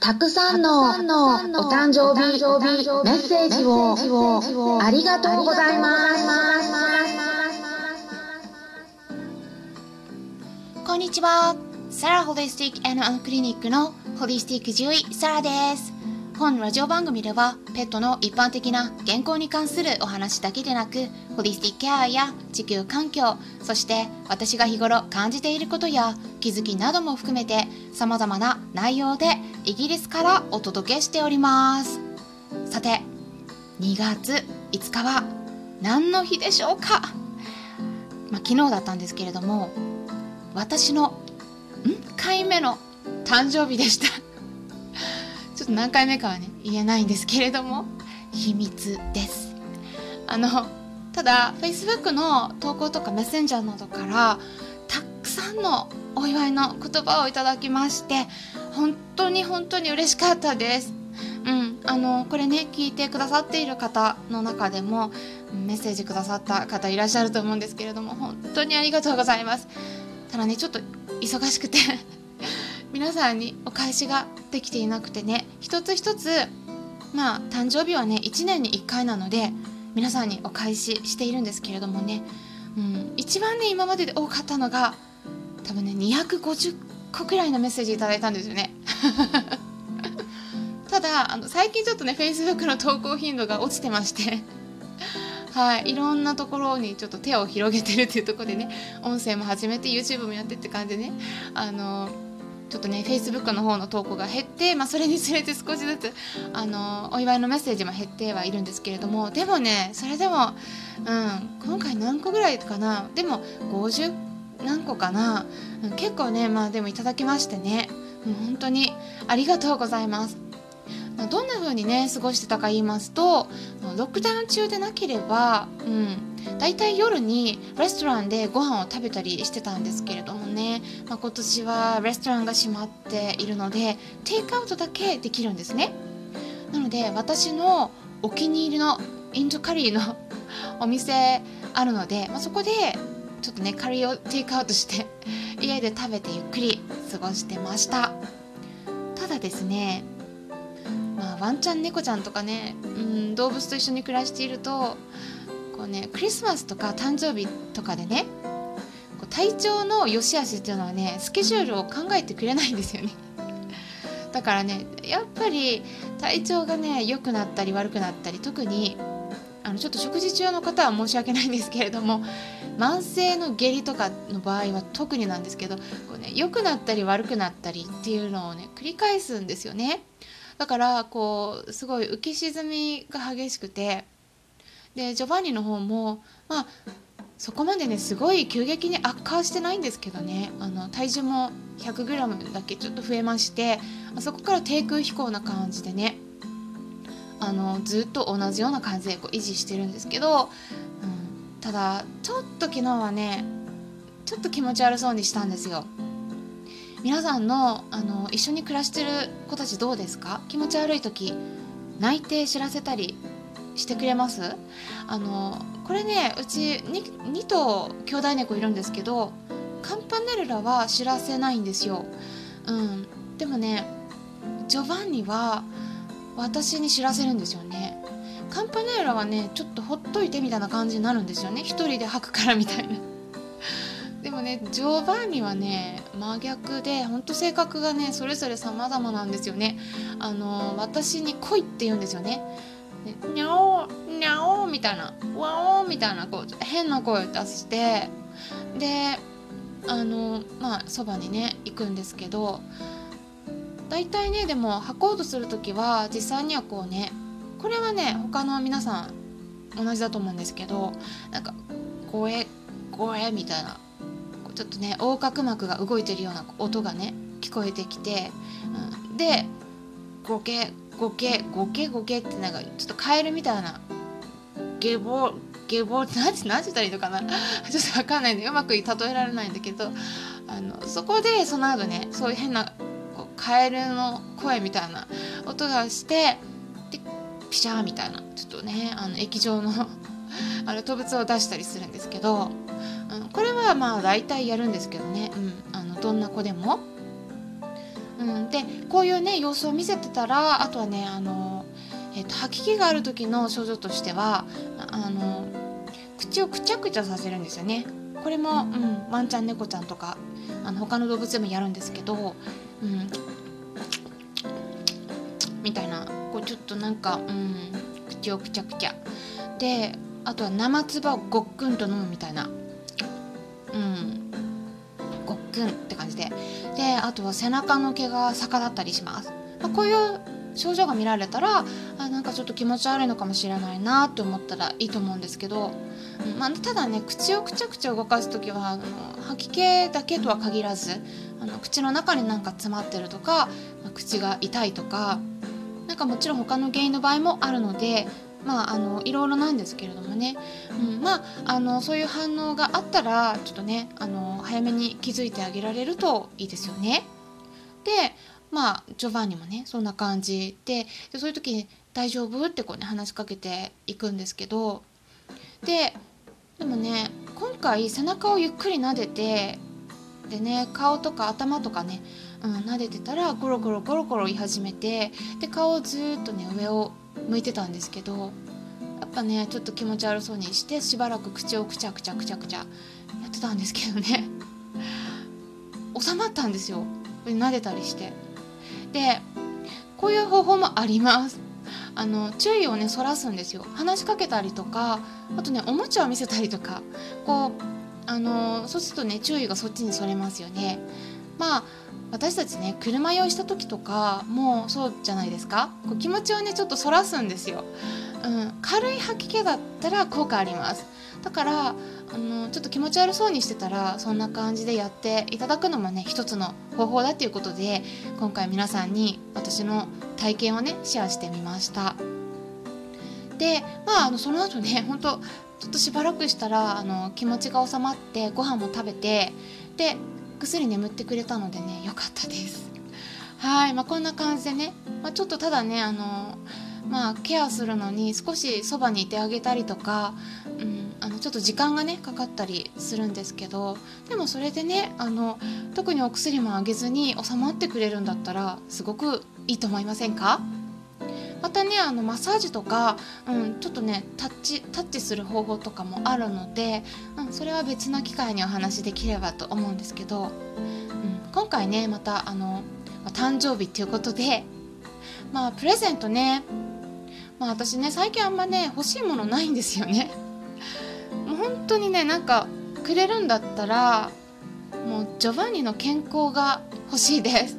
たくさんのお誕生日メッセージをありがとうございます。こんにちは。サラホリスティックアンクリニックのホリスティック獣医サラです。本ラジオ番組ではペットの一般的な健康に関するお話だけでなくホリスティックケアや地球環境そして私が日頃感じていることや気づきなども含めて様々な内容でイギリスからお届けしております。さて2月5日は何の日でしょうか、まあ、昨日だったんですけれども私のん？回目の誕生日でした。ちょっと何回目かはね言えないんですけれども秘密です。あのただ Facebook の投稿とかメッセンジャーなどからたくさんのお祝いの言葉をいただきまして本当に本当に嬉しかったです。うん、あのこれね聞いてくださっている方の中でもメッセージくださった方いらっしゃると思うんですけれども本当にありがとうございます。ただねちょっと忙しくて皆さんにお返しができていなくてね。一つ一つまあ誕生日はね1年に1回なので皆さんにお返ししているんですけれどもね、うん、一番ね今までで多かったのが多分ね250個くらいのメッセージいただいたんですよね。ただあの最近ちょっとね Facebook の投稿頻度が落ちてまして。はい、いろんなところにちょっと手を広げてるっていうとこでね音声も始めて YouTube もやってって感じでね。あのちょっとね Facebook の方の投稿が減って、まあ、それにつれて少しずつあのお祝いのメッセージも減ってはいるんですけれどもでもねそれでも、うん、今回何個ぐらいかなでも50何個かな、うん、結構ねまあでもいただきましてね、うん、本当にありがとうございます。どんな風にね過ごしてたか言いますとロックダウン中でなければ、うん、だいたい夜にレストランでご飯を食べたりしてたんですけれどね、まあ、今年はレストランが閉まっているのでテイクアウトだけできるんですね。なので私のお気に入りのインドカリーの お店あるので、まあ、そこでちょっとねカリーをテイクアウトして家で食べてゆっくり過ごしてました。ただですねまあ、ワンちゃん猫ちゃんとかね、うん、動物と一緒に暮らしているとこう、ね、クリスマスとか誕生日とかでね体調の良し悪しっていうのはねスケジュールを考えてくれないんですよね。だからねやっぱり体調がね良くなったり悪くなったり特にあのちょっと食事中の方は申し訳ないんですけれども慢性の下痢とかの場合は特になんですけどこう、ね、良くなったり悪くなったりっていうのをね繰り返すんですよね。だからこうすごい浮き沈みが激しくてでジョバンニの方もまあそこまでねすごい急激に悪化してないんですけどねあの体重も 100g だけちょっと増えましてあそこから低空飛行な感じでねあのずっと同じような感じでこう維持してるんですけど、うん、ただちょっと昨日はねちょっと気持ち悪そうにしたんですよ。皆さんのあの一緒に暮らしてる子たちどうですか？気持ち悪い時泣いて知らせたりしてくれます？あのこれねうち 2, 2頭兄弟猫いるんですけどカンパネルラは知らせないんですよ、うん、でもねジョバンニは私に知らせるんですよね。カンパネルラはねちょっとほっといてみたいな感じになるんですよね。一人で吐くからみたいな。でもねジョバンニはね真逆でほんと性格がねそれぞれ様々なんですよね。あの私に来いって言うんですよね。にゃおにゃおみたいなわおみたいなこう変な声を出してであのまあそばにね行くんですけど大体ねでも履こうとする時は実際にはこうねこれはね他の皆さん同じだと思うんですけどなんか「声声」みたいなちょっとね横隔膜が動いてるような音がね聞こえてきて、うん、でゴケゴケゴケゴケってなんかちょっとカエルみたいな。ゲボゲボ って何て言ったらいいのかな。ちょっと分かんないんでうまく例えられないんだけど。あのそこでその後ねそういう変なこうカエルの声みたいな。音がしてでピシャーみたいな。ちょっとねあの液状の。あの動物を出したりするんですけど。うんこれはまあ大体やるんですけどね、うん、あのどんな子でも、うん、でこういうね様子を見せてたらあとはねあの、えーと、吐き気がある時の症状としてはあの口をくちゃくちゃさせるんですよね。これも、うん、ワンちゃん猫ちゃんとかあの他の動物でもやるんですけど、うん、みたいなこうちょっとなんか、うん、口をくちゃくちゃ。であとは生唾をごっくんと飲むみたいな。うん。ごっくんって感じでであとは背中の毛が逆立ったりします、まあ、こういう症状が見られたらあなんかちょっと気持ち悪いのかもしれないなって思ったらいいと思うんですけど、まあ、ただね口をくちゃくちゃ動かす時はあの吐き気だけとは限らずあの口の中になんか詰まってるとか、まあ、口が痛いとかなんかもちろん他の原因の場合もあるのでまあ、あのいろいろなんですけれどもね、うん、まああのそういう反応があったらちょっとねあの早めに気づいてあげられるといいですよね。でまあジョバンニもねそんな感じででそういう時に「大丈夫?」ってこうね話しかけていくんですけどででもね今回背中をゆっくり撫でてでね顔とか頭とかね、うん、撫でてたらゴロゴロゴロゴロ言い始めてで顔をずっとね上を向いてたんですけどやっぱねちょっと気持ち悪そうにしてしばらく口をくちゃくちゃくちゃくちゃやってたんですけどね。収まったんですよ。撫でたりして。でこういう方法もあります。あの注意をねそらすんですよ。話しかけたりとかあとねおもちゃを見せたりとかこうあのそうするとね注意がそっちにそれますよね。まあ私たちね車酔いした時とかもうそうじゃないですか？こう気持ちをねちょっとそらすんですよ、うん、軽い吐き気だったら効果あります。だからあのちょっと気持ち悪そうにしてたらそんな感じでやっていただくのもね一つの方法だっていうことで今回皆さんに私の体験をねシェアしてみました。でまああのその後ね本当ちょっとしばらくしたらあの気持ちが収まってご飯も食べてでぐっすり眠ってくれたのでね良かったです。はい、まあ、こんな感じでね、まあ、ちょっとただねあのまあケアするのに少しそばにいてあげたりとか、うん、あのちょっと時間がねかかったりするんですけどでもそれでねあの特にお薬もあげずに収まってくれるんだったらすごくいいと思いませんか？またねあのマッサージとか、うん、ちょっとねタッチタッチする方法とかもあるので、うん、それは別の機会にお話しできればと思うんですけど、うん、今回ねまたあの誕生日っていうことでまあプレゼントねまあ私ね最近あんまね欲しいものないんですよね。もう本当にねなんかくれるんだったらもうジョバンニの健康が欲しいです。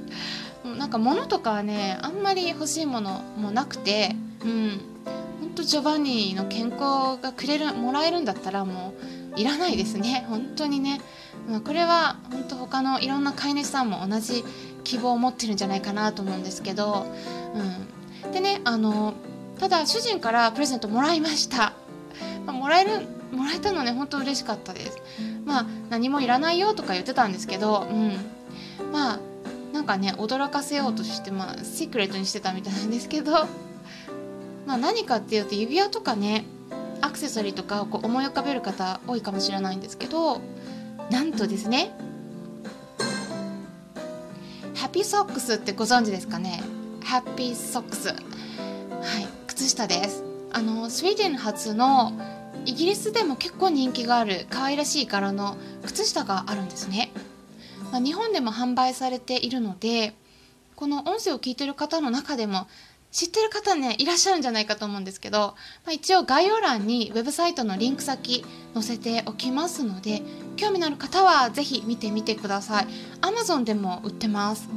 なんか物とかはねあんまり欲しいものもなくてうん。ほんとジョバンニの健康がくれるもらえるんだったらもういらないですね。本当にね、まあ、これは本当他のいろんな飼い主さんも同じ希望を持ってるんじゃないかなと思うんですけど、うん、でねあのただ主人からプレゼントもらいました、まあ、もらえるもらえたのね本当嬉しかったです。まあ何もいらないよとか言ってたんですけど、うん、まあなんかね驚かせようとしてまあシークレットにしてたみたいなんですけど まあ何かっていうと指輪とかねアクセサリーとかをこう思い浮かべる方多いかもしれないんですけどなんとですねハッピーソックスってご存知ですかね？ハッピーソックスはい靴下です。あのスウェーデン発のイギリスでも結構人気がある可愛らしい柄の靴下があるんですね。まあ、日本でも販売されているのでこの音声を聞いてる方の中でも知ってる方ねいらっしゃるんじゃないかと思うんですけど、まあ、一応概要欄にウェブサイトのリンク先載せておきますので興味のある方は是非見てみてください。Amazon でも売ってます、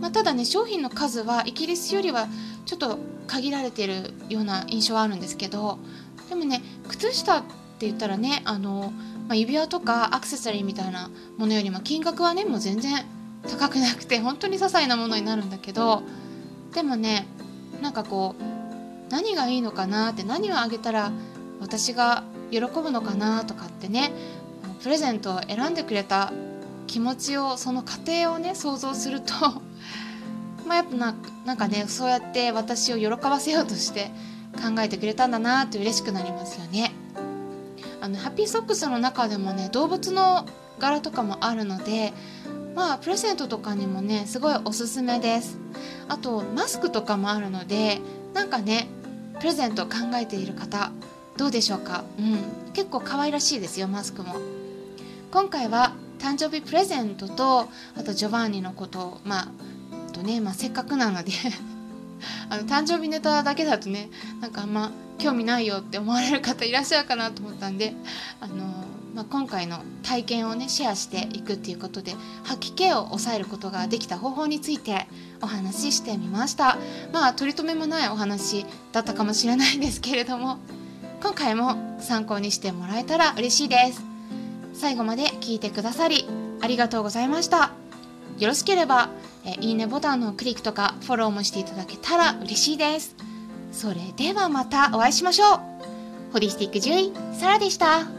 まあ、ただね商品の数はイギリスよりはちょっと限られているような印象はあるんですけどでもね靴下って言ったらねあのまあ、指輪とかアクセサリーみたいなものよりも金額はねもう全然高くなくて本当に些細なものになるんだけどでもねなんかこう何がいいのかなって何をあげたら私が喜ぶのかなとかってねプレゼントを選んでくれた気持ちをその過程をね想像すると まあやっぱななんかねそうやって私を喜ばせようとして考えてくれたんだなって嬉しくなりますよね。あのハッピーソックスの中でもね動物の柄とかもあるので、まあプレゼントとかにもねすごいおすすめです。あとマスクとかもあるのでなんかねプレゼント考えている方どうでしょうか？うん。結構可愛らしいですよマスクも。今回は誕生日プレゼントとあとジョバンニのことをまあとね、まあ、せっかくなので あの誕生日ネタだけだとねなんかあんま興味ないよって思われる方いらっしゃるかなと思ったんであの、まあ、今回の体験をねシェアしていくっていうことで吐き気を抑えることができた方法についてお話ししてみました。まあ取り留めもないお話だったかもしれないんですけれども今回も参考にしてもらえたら嬉しいです。最後まで聞いてくださりありがとうございました。よろしければえいいねボタンのクリックとかフォローもしていただけたら嬉しいです。それではまたお会いしましょう。ホリスティック獣医サラでした。